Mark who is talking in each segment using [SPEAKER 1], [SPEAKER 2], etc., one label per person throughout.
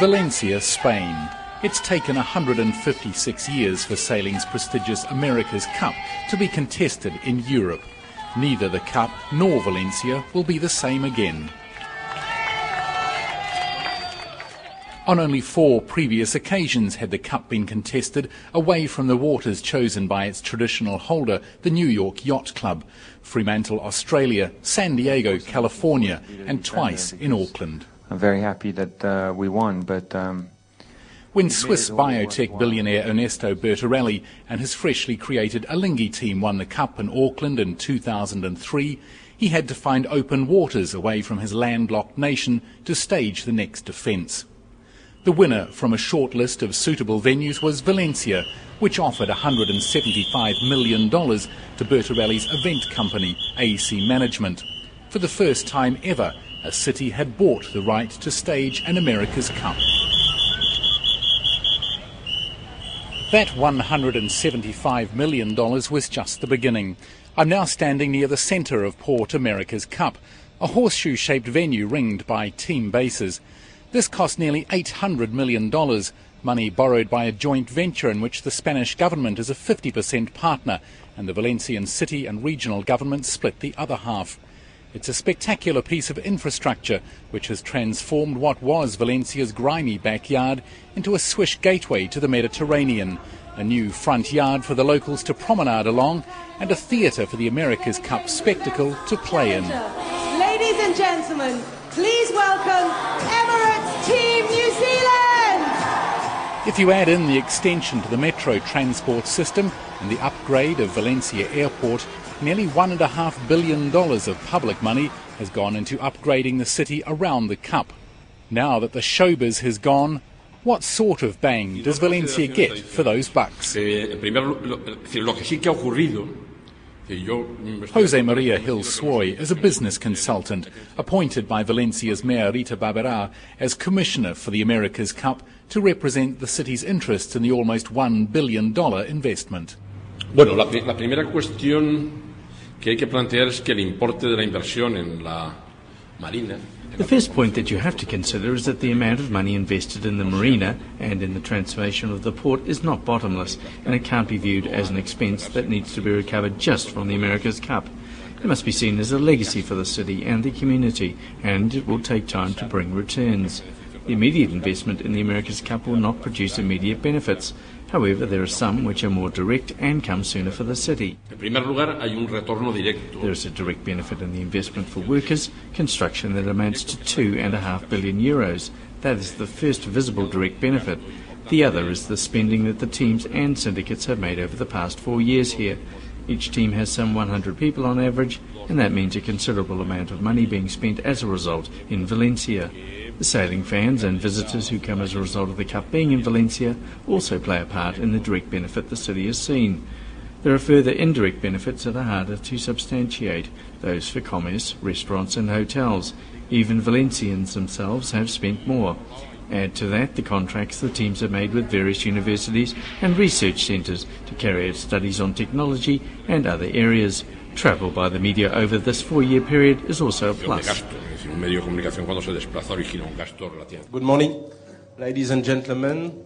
[SPEAKER 1] Valencia, Spain. It's taken 156 years for sailing's prestigious America's Cup to be contested in Europe. Neither the Cup nor Valencia will be the same again. On only four previous occasions had the Cup been contested away from the waters chosen by its traditional holder, the New York Yacht Club, Fremantle, Australia, San Diego, California, and twice in Auckland.
[SPEAKER 2] I'm very happy that uh, we won, but. Um,
[SPEAKER 1] when Swiss biotech billionaire Ernesto Bertarelli and his freshly created Alinghi team won the Cup in Auckland in 2003, he had to find open waters away from his landlocked nation to stage the next defence. The winner from a short list of suitable venues was Valencia, which offered $175 million to Bertarelli's event company, AC Management. For the first time ever, a city had bought the right to stage an America's Cup. That $175 million was just the beginning. I'm now standing near the centre of Port America's Cup, a horseshoe shaped venue ringed by team bases. This cost nearly $800 million, money borrowed by a joint venture in which the Spanish government is a 50% partner and the Valencian city and regional government split the other half. It's a spectacular piece of infrastructure which has transformed what was Valencia's grimy backyard into a swish gateway to the Mediterranean, a new front yard for the locals to promenade along, and a theatre for the America's Cup spectacle to play in.
[SPEAKER 3] Ladies and gentlemen, please welcome
[SPEAKER 1] If you add in the extension to the metro transport system and the upgrade of Valencia Airport, nearly $1.5 billion of public money has gone into upgrading the city around the Cup. Now that the showbiz has gone, what sort of bang does Valencia get for those bucks? Jose Maria Gil Suay is a business consultant appointed by Valencia's Mayor Rita Barberá as Commissioner for the America's Cup to represent the city's interests in the almost $1 billion investment.
[SPEAKER 4] Bueno, la, la primera cuestión que hay que plantear es que el importe de la inversión en la marina
[SPEAKER 5] the first point that you have to consider is that the amount of money invested in the marina and in the transformation of the port is not bottomless, and it can't be viewed as an expense that needs to be recovered just from the America's Cup. It must be seen as a legacy for the city and the community, and it will take time to bring returns. The immediate investment in the America's Cup will not produce immediate benefits. However, there are some which are more direct and come sooner for the city. There is a direct benefit in the investment for workers, construction that amounts to two and a half billion euros. That is the first visible direct benefit. The other is the spending that the teams and syndicates have made over the past four years here. Each team has some 100 people on average, and that means a considerable amount of money being spent as a result in Valencia. The sailing fans and visitors who come as a result of the Cup being in Valencia also play a part in the direct benefit the city has seen. There are further indirect benefits that are harder to substantiate, those for commerce, restaurants and hotels. Even Valencians themselves have spent more. Add to that the contracts the teams have made with various universities and research centres to carry out studies on technology and other areas. Travel by the media over this four-year period is also a plus.
[SPEAKER 6] Good morning, ladies and gentlemen.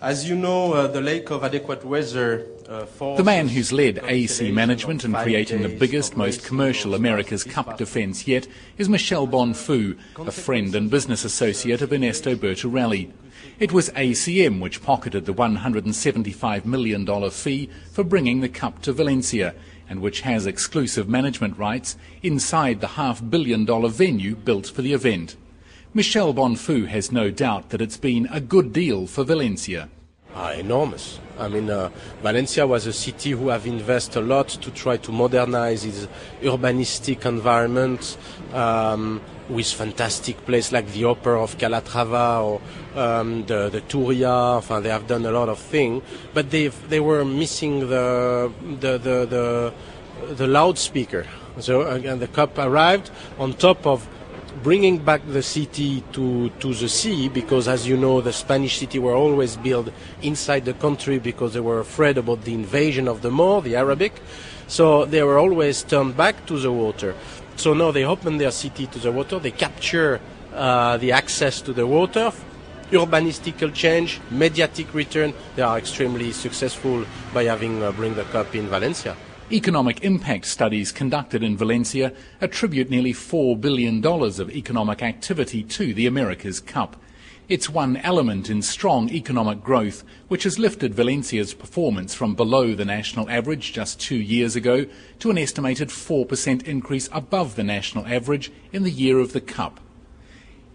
[SPEAKER 6] As you know, uh, the lack of adequate weather uh,
[SPEAKER 1] the man who's led AC management in creating the biggest, most commercial America's Cup defence yet is Michel Bonnefous, a friend and business associate of Ernesto Bertarelli. It was ACM which pocketed the $175 million fee for bringing the Cup to Valencia and which has exclusive management rights inside the half billion dollar venue built for the event. Michel Bonnefous has no doubt that it's been a good deal for Valencia.
[SPEAKER 6] Ah, enormous. I mean, uh, Valencia was a city who have invested a lot to try to modernize its urbanistic environment um, with fantastic places like the Opera of Calatrava or um, the, the Turia. Enfin, they have done a lot of things, but they they were missing the the the, the, the loudspeaker. So again, the cup arrived on top of bringing back the city to, to the sea because, as you know, the Spanish city were always built inside the country because they were afraid about the invasion of the Moor, the Arabic. So they were always turned back to the water. So now they open their city to the water, they capture uh, the access to the water, urbanistical change, mediatic return. They are extremely successful by having uh, bring the cup in Valencia.
[SPEAKER 1] Economic impact studies conducted in Valencia attribute nearly $4 billion of economic activity to the America's Cup. It's one element in strong economic growth which has lifted Valencia's performance from below the national average just two years ago to an estimated 4% increase above the national average in the year of the Cup.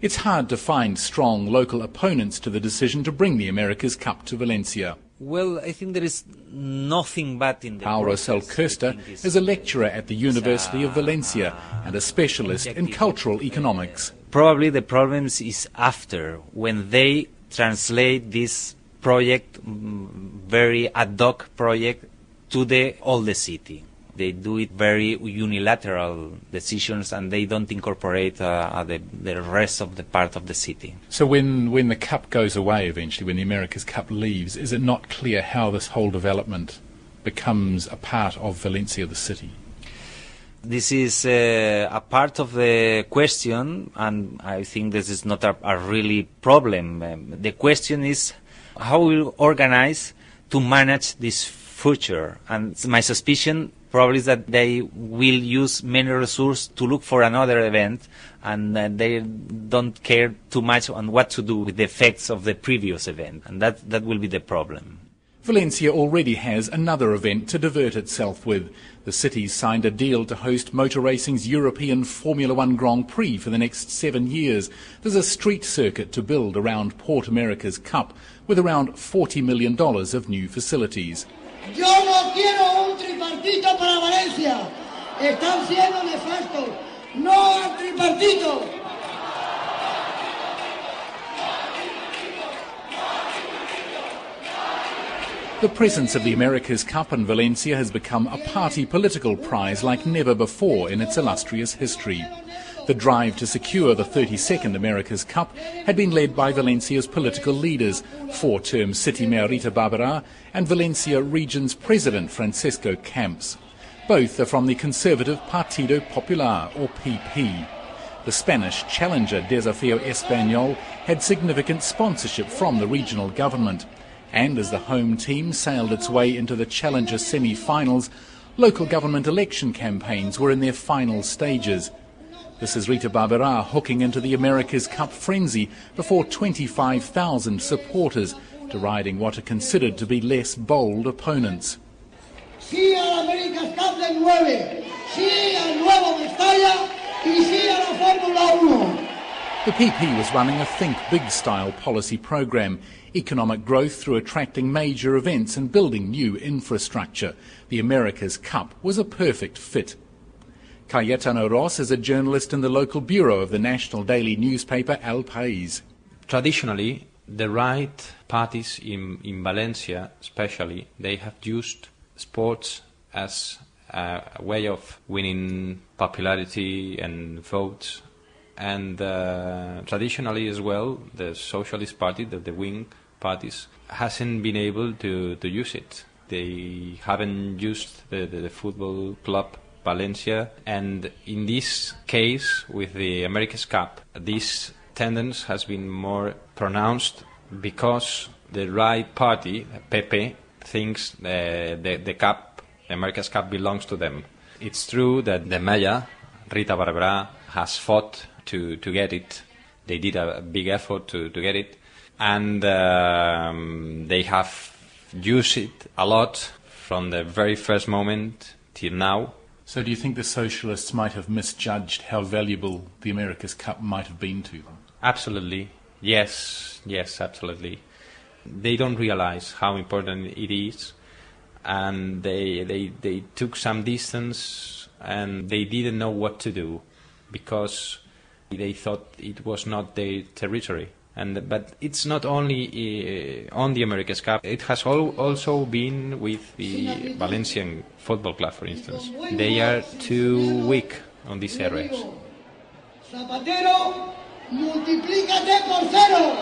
[SPEAKER 1] It's hard to find strong local opponents to the decision to bring the America's Cup to Valencia.
[SPEAKER 7] Well, I think there is nothing bad in the
[SPEAKER 1] Paul Rausell Köster is a lecturer at the University of Valencia and a specialist in cultural economics.
[SPEAKER 7] Probably the problem is after, when they translate this project, mm, very ad hoc project, to the all the city. They do it very unilateral decisions, and they don't incorporate uh, the, the rest of the part of the city.
[SPEAKER 1] So when, when the cup goes away eventually, when the America's Cup leaves, is it not clear how this whole development becomes a part of Valencia, the city?
[SPEAKER 7] This is uh, a part of the question, and I think this is not a, a really problem. Um, the question is how we organize to manage this future. And my suspicion probably is that they will use many resources to look for another event, and uh, they don't care too much on what to do with the effects of the previous event, and that that will be the problem.
[SPEAKER 1] Valencia already has another event to divert itself with. The city signed a deal to host motor racing's European Formula One Grand Prix for the next seven years. There's a street circuit to build around Port America's Cup with around $40 million of new facilities.
[SPEAKER 8] Tripartito para Valencia. Están siendo nefastos. No al tripartito.
[SPEAKER 1] The presence of the America's Cup in Valencia has become a party political prize like never before in its illustrious history. The drive to secure the 32nd America's Cup had been led by Valencia's political leaders, four-term City Mayor Rita Barberá and Valencia Region's President Francisco Camps. Both are from the conservative Partido Popular, or PP. The Spanish challenger Desafío Español had significant sponsorship from the regional government. And as the home team sailed its way into the Challenger semi-finals, local government election campaigns were in their final stages. This is Rita Barberá hooking into the America's Cup frenzy before 25,000 supporters, deriding what are considered to be less bold opponents.
[SPEAKER 8] Sí al America's Cup del 9. Sí al nuevo Mestalla. Y sí a la Fórmula 1.
[SPEAKER 1] The PP was running a think big style policy program, economic growth through attracting major events and building new infrastructure. The America's Cup was a perfect fit. Cayetano Ros is a journalist in the local bureau of the national daily newspaper El País.
[SPEAKER 9] Traditionally, the right parties in, in Valencia, especially, they have used sports as a way of winning popularity and votes and uh, traditionally as well, the Socialist Party, the, the wing parties, hasn't been able to, to use it. They haven't used the, the, the football club Valencia, and in this case, with the America's Cup, this tendency has been more pronounced because the right party, PP, thinks the, the, the cup, the America's Cup, belongs to them. It's true that the Mayor, Rita Barberá, has fought to, to get it. They did a, a big effort to, to get it. And um, they have used it a lot from the very first moment till now.
[SPEAKER 1] So, do you think the socialists might have misjudged how valuable the America's Cup might have been to them?
[SPEAKER 9] Absolutely. Yes, yes, absolutely. They don't realize how important it is, and they, they, they took some distance and they didn't know what to do because they thought it was not their territory. And, but it's not only uh, on the America's Cup. It has al- also been with the Valencian Football Club, for instance. They are too weak on these areas.
[SPEAKER 8] Zapatero, multiplícate por cero.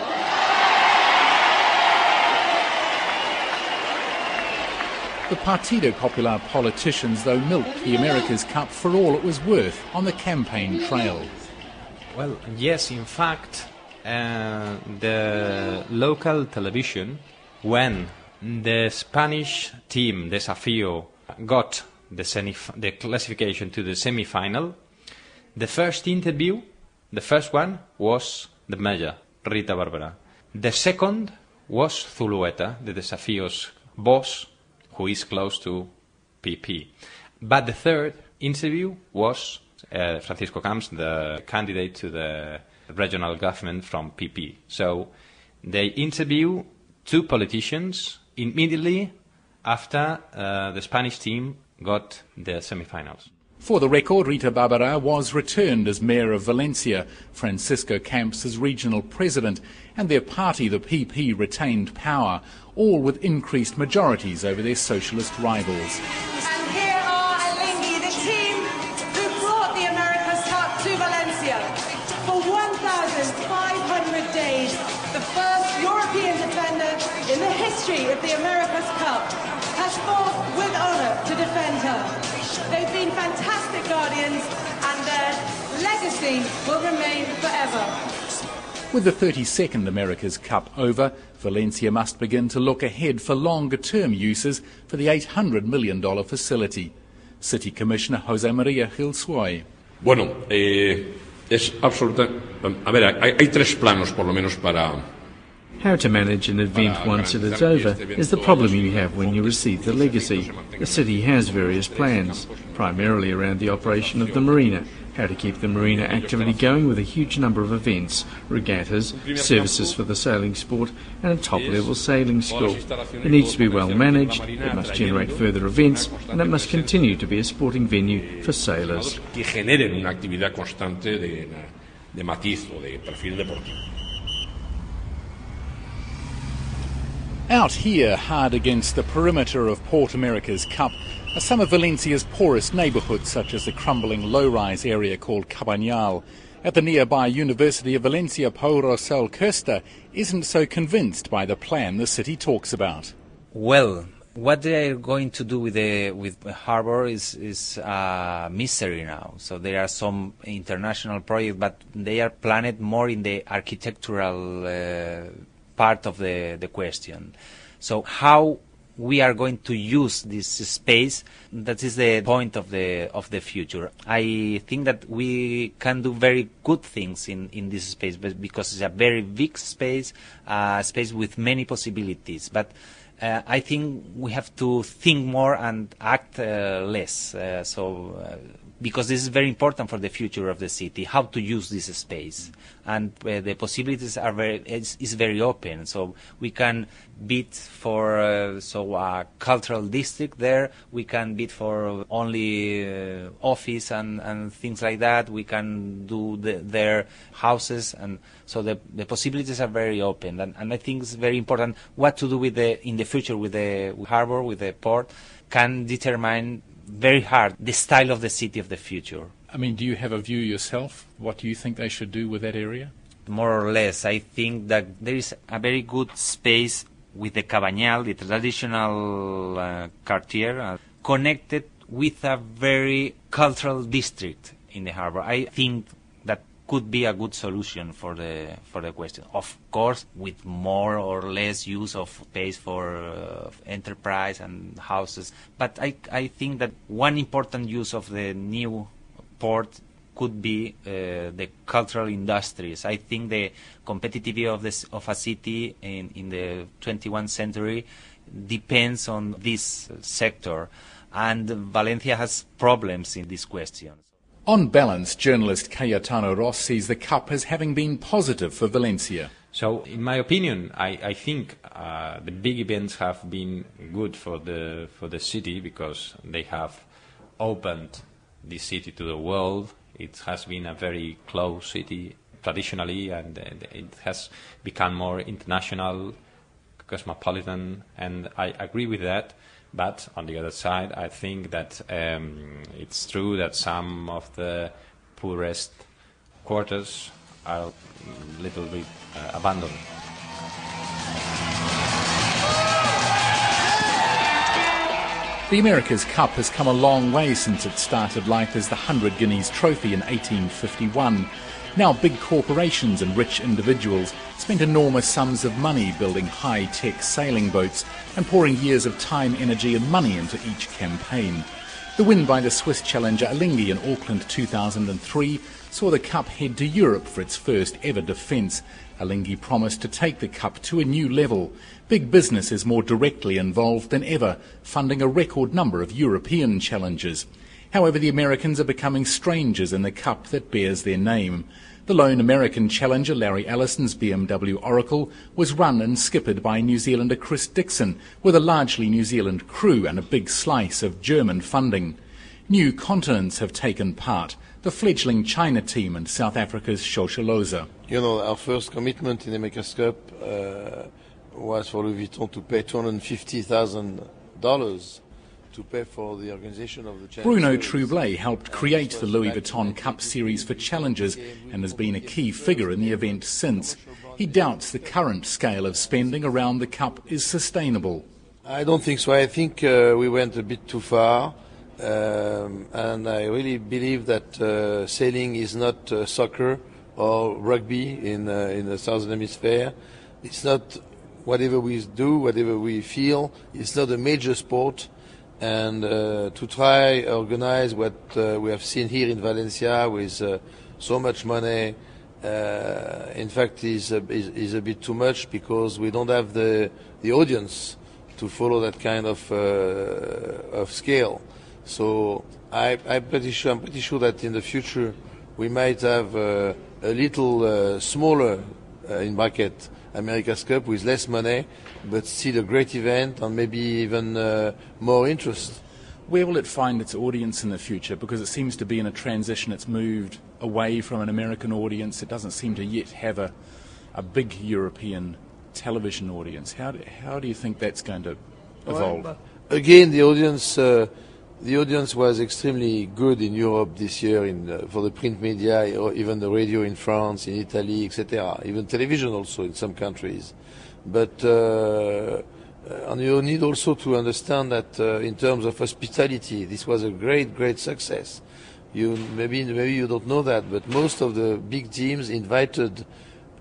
[SPEAKER 1] The Partido Popular politicians, though, milked the America's Cup for all it was worth on the campaign trail.
[SPEAKER 9] Well, yes, in fact, uh, the local television, when the Spanish team, Desafío, got the, semif- the classification to the semi-final, the first interview, the first one was the mayor, Rita Barbera. The second was Zulueta, the Desafío's boss, who is close to PP. But the third interview was uh, Francisco Camps, the candidate to the regional government from PP. So they interview two politicians immediately after uh, the Spanish team got the semi-finals.
[SPEAKER 1] For the record, Rita Barbera was returned as mayor of Valencia, Francisco Camps as regional president, and their party, the PP, retained power, all with increased majorities over their socialist rivals.
[SPEAKER 3] Of the America's Cup has fought with honour to defend her. They've been fantastic guardians and their legacy will remain forever.
[SPEAKER 1] With the 32nd America's Cup over, Valencia must begin to look ahead for longer term uses for the $800 million facility. City Commissioner Jose Maria Gil Suay.
[SPEAKER 4] Bueno, eh, es absoluta. A ver, hay, hay tres planos por lo menos para,
[SPEAKER 5] How to manage an event once it is over is the problem you have when you receive the legacy. The city has various plans, primarily around the operation of the marina, how to keep the marina activity going with a huge number of events, regattas, services for the sailing sport, and a top level sailing school. It needs to be well managed, it must generate further events, and it must continue to be a sporting venue for sailors.
[SPEAKER 1] Out here, hard against the perimeter of Port America's Cup, are some of Valencia's poorest neighbourhoods, such as the crumbling low-rise area called Cabañal. At the nearby University of Valencia, Paul Rausell Köster isn't so convinced by the plan the city talks about.
[SPEAKER 7] Well, what they are going to do with the with harbor is is a mystery now. So there are some international projects, but they are planned more in the architectural uh, part of the the question. So how we are going to use this space that is the point of the of the future i think that we can do very good things in in this space because it's a very big space a space with many possibilities but uh, I think we have to think more and act uh, less. Uh, so, uh, because this is very important for the future of the city, how to use this space, and uh, the possibilities are very is, is very open. So we can bid for uh, so a cultural district there. We can bid for only office and, and things like that. We can do the, their houses and so the, the possibilities are very open and, and I think it's very important what to do with the in the future with the harbor with the port can determine very hard the style of the city of the future.
[SPEAKER 1] I mean, do you have a view yourself? What do you think they should do with that area?
[SPEAKER 7] More or less, I think that there is a very good space with the Cabañal, the traditional uh, quartier, uh, connected with a very cultural district in the harbor. I think could be a good solution for the for the question. Of course, with more or less use of space for uh, enterprise and houses. But I I think that one important use of the new port could be uh, the cultural industries. I think the competitiveness of this of a city in in the 21st century depends on this sector, and Valencia has problems in this question.
[SPEAKER 1] On balance, journalist Cayetano Ros sees the Cup as having been positive for Valencia.
[SPEAKER 9] So, in my opinion, I, I think uh, the big events have been good for the for the city because they have opened the city to the world. It has been a very close city traditionally, and uh, it has become more international, cosmopolitan, and I agree with that. But on the other side, I think that um, it's true that some of the poorest quarters are a little bit uh, abandoned.
[SPEAKER 1] The America's Cup has come a long way since it started life as the 100 Guineas Trophy in 1851. Now, big corporations and rich individuals spent enormous sums of money building high tech sailing boats and pouring years of time, energy, and money into each campaign. The win by the Swiss challenger Alinghi in Auckland 2003 saw the Cup head to Europe for its first ever defence. Alinghi promised to take the Cup to a new level. Big business is more directly involved than ever, funding a record number of European challenges. However, the Americans are becoming strangers in the Cup that bears their name. The lone American challenger, Larry Ellison's BMW Oracle, was run and skippered by New Zealander Chris Dickson, with a largely New Zealand crew and a big slice of German funding. New continents have taken part the fledgling China team and South Africa's Shosholoza.
[SPEAKER 10] You know, our first commitment in the America's Cup uh, was for Louis Vuitton to pay $250,000 to pay for the organization of the China
[SPEAKER 1] Bruno. Troublé helped create the Louis Vuitton Cup Series for challengers and has been a key figure in the event since. He doubts the current scale of spending around the Cup is sustainable.
[SPEAKER 10] I don't think so. I think uh, we went a bit too far. Um, and I really believe that uh, sailing is not uh, soccer or rugby in, uh, in the southern hemisphere. It's not whatever we do, whatever we feel. It's not a major sport. And uh, to try organize what uh, we have seen here in Valencia with uh, so much money, in fact, is is, is a bit too much because we don't have the the audience to follow that kind of of scale. So I, am pretty sure I'm pretty sure that in the future we might have uh, a little uh, smaller uh, in bracket America's Cup with less money, but still a great event and maybe even uh, more interest.
[SPEAKER 1] Where will it find its audience in the future? Because it seems to be in a transition. It's moved away from an American audience. It doesn't seem to yet have a, a big European television audience. How do, how do you think that's going to evolve? Well,
[SPEAKER 10] again, the audience uh, the audience was extremely good in Europe this year in, uh, for the print media, or even the radio in France, in Italy, etc. Even television also in some countries. But uh, and you need also to understand that uh, in terms of hospitality, this was a great, great success. You maybe maybe you don't know that, but most of the big teams invited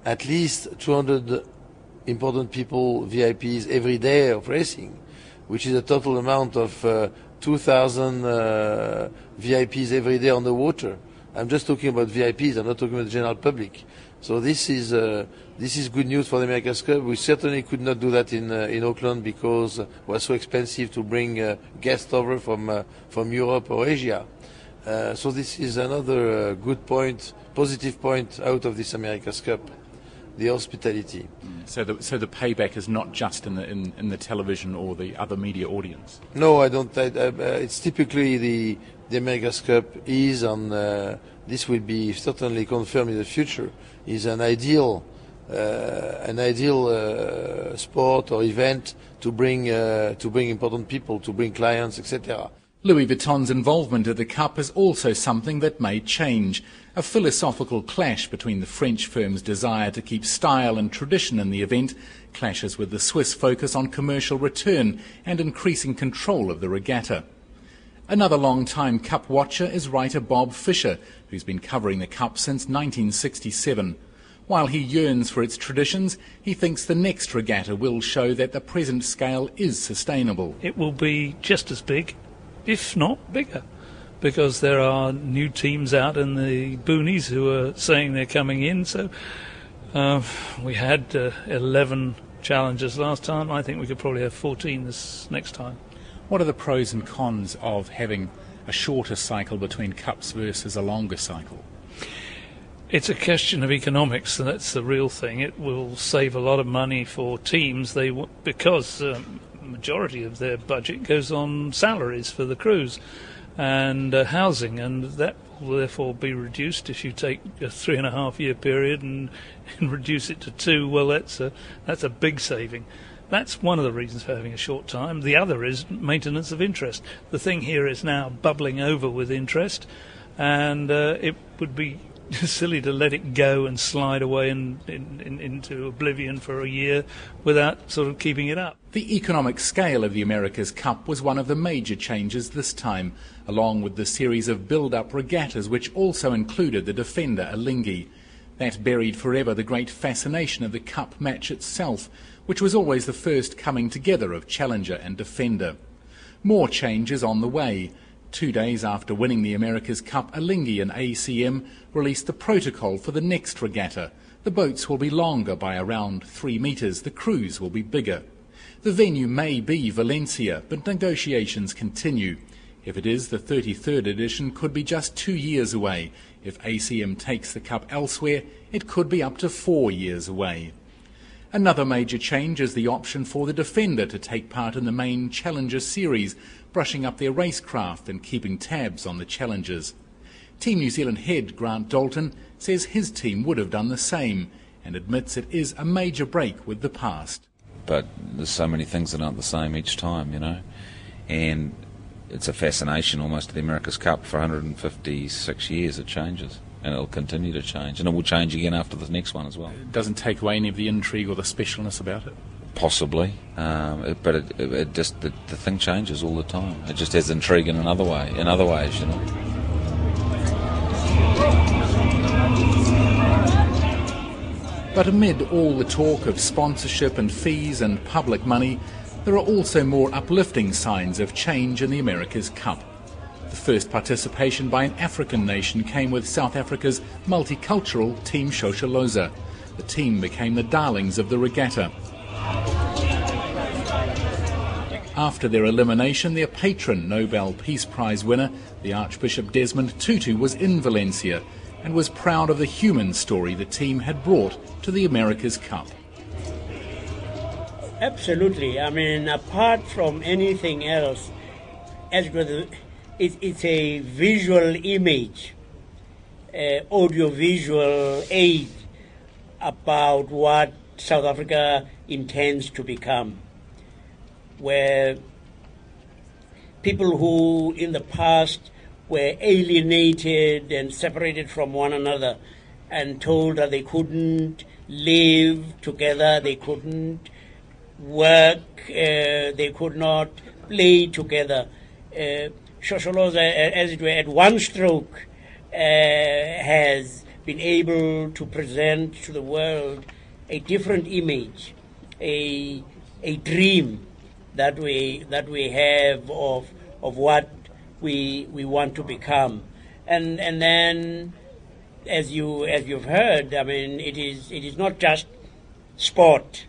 [SPEAKER 10] at least 200 important people, VIPs, every day of racing, which is a total amount of uh, 2,000 uh, VIPs every day on the water. I'm just talking about VIPs. I'm not talking about the general public. So this is uh, this is good news for the America's Cup. We certainly could not do that in uh, in Auckland because it was so expensive to bring uh, guests over from uh, from Europe or Asia. Uh, so this is another good point, positive point out of this America's Cup the hospitality.
[SPEAKER 1] So the, so the payback is not just in the, in, in the television or the other media audience?
[SPEAKER 10] No, I don't. I, uh, it's typically the, the America's Cup is, and uh, this will be certainly confirmed in the future, is an ideal, uh, an ideal uh, sport or event to bring, uh, to bring important people, to bring clients, etc.
[SPEAKER 1] Louis Vuitton's involvement at the Cup is also something that may change. A philosophical clash between the French firm's desire to keep style and tradition in the event clashes with the Swiss focus on commercial return and increasing control of the regatta. Another long-time Cup watcher is writer Bob Fisher, who's been covering the Cup since 1967. While he yearns for its traditions, he thinks the next regatta will show that the present scale is sustainable.
[SPEAKER 11] It will be just as big if not bigger, because there are new teams out in the boonies who are saying they're coming in. So uh, we had uh, 11 challenges last time. I think we could probably have 14 this next time.
[SPEAKER 1] What are the pros and cons of having a shorter cycle between cups versus a longer cycle?
[SPEAKER 11] It's a question of economics, and that's the real thing. It will save a lot of money for teams. They because um, majority of their budget goes on salaries for the crews and uh, housing, and that will therefore be reduced if you take a three and a half year period and, and reduce it to two. Well, that's a that's a big saving. That's one of the reasons for having a short time. The other is maintenance of interest. The thing here is now bubbling over with interest, and uh, it would be silly to let it go and slide away and in, in, into oblivion for a year without sort of keeping it up.
[SPEAKER 1] The economic scale of the America's Cup was one of the major changes this time, along with the series of build-up regattas which also included the defender Alinghi. That buried forever the great fascination of the Cup match itself, which was always the first coming together of challenger and defender. More changes on the way. Two days after winning the America's Cup, Alinghi and ACM released the protocol for the next regatta. The boats will be longer by around three metres. The crews will be bigger. The venue may be Valencia, but negotiations continue. If it is, the 33rd edition could be just two years away. If ACM takes the cup elsewhere, it could be up to four years away. Another major change is the option for the defender to take part in the main Challenger series, brushing up their racecraft and keeping tabs on the challengers. Team New Zealand head Grant Dalton says his team would have done the same and admits it is a major break with the past.
[SPEAKER 12] But there's so many things that aren't the same each time, you know, and it's a fascination almost of the America's Cup for 156 years. It changes and it'll continue to change, and it will change again after the next one as well.
[SPEAKER 1] It doesn't take away any of the intrigue or the specialness about it.
[SPEAKER 12] Possibly, um, it, but it, it, it just the, the, thing changes all the time. It just has intrigue in another way, in other ways, you know.
[SPEAKER 1] But amid all the talk of sponsorship and fees and public money, there are also more uplifting signs of change in the America's Cup. The first participation by an African nation came with South Africa's multicultural Team Shosholoza. The team became the darlings of the regatta. After their elimination, their patron, Nobel Peace Prize winner, the Archbishop Desmond Tutu, was in Valencia and was proud of the human story the team had brought to the America's Cup.
[SPEAKER 13] Absolutely. I mean, apart from anything else, as with it, it's a visual image, uh, audio-visual aid about what South Africa intends to become, where people who in the past were alienated and separated from one another and told that they couldn't live together, they couldn't work, uh, they could not play together. Uh, Shosholoza, as it were, at one stroke, uh, has been able to present to the world a different image, a a dream that we that we have of of what we we want to become, and and then, as you as you've heard, I mean, it is it is not just sport.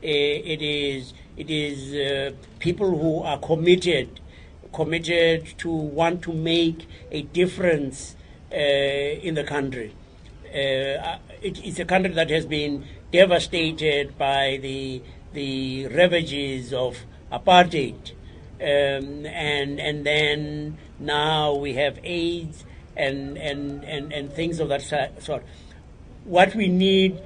[SPEAKER 13] It is it is uh, people who are committed committed to want to make a difference uh, in the country. Uh, it, it's a country that has been devastated by the the ravages of apartheid, um, and and then now we have AIDS and and, and, and things of that sort. What we need,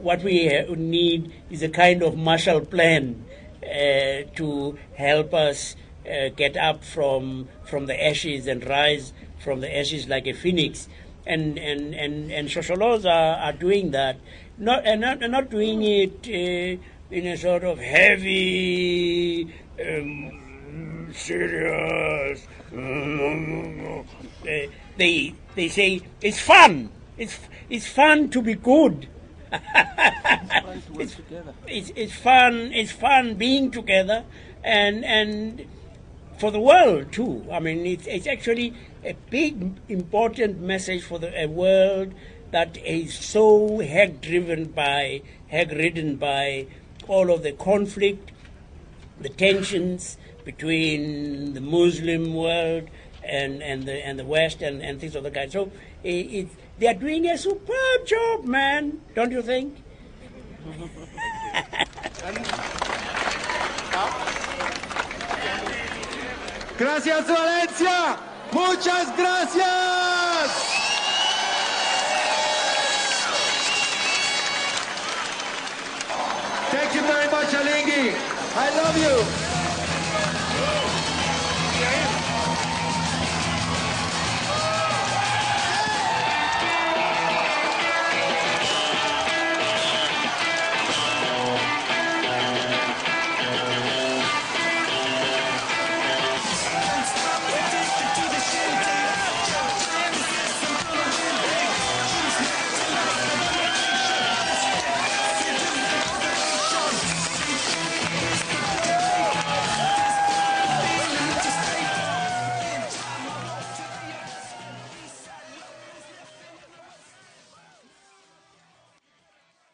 [SPEAKER 13] what we need, is a kind of Marshall Plan uh, to help us uh, get up from from the ashes and rise from the ashes like a phoenix. And and and and Shosholos are, are doing that, not and not, not doing it uh, in a sort of heavy, um, serious. Uh, they they say it's fun. It's it's fun to be good. it's, it's, it's fun. It's fun being together, and and for the world too. I mean, it's, it's actually a big, important message for the a world that is so hag-driven by, hag-ridden by all of the conflict, the tensions between the Muslim world and, and the and the West and, and things of the kind. So it, it, they are doing a superb job, man. Don't you think?
[SPEAKER 14] Gracias Valencia. Muchas gracias. Thank you very much, Alinghi. I love you.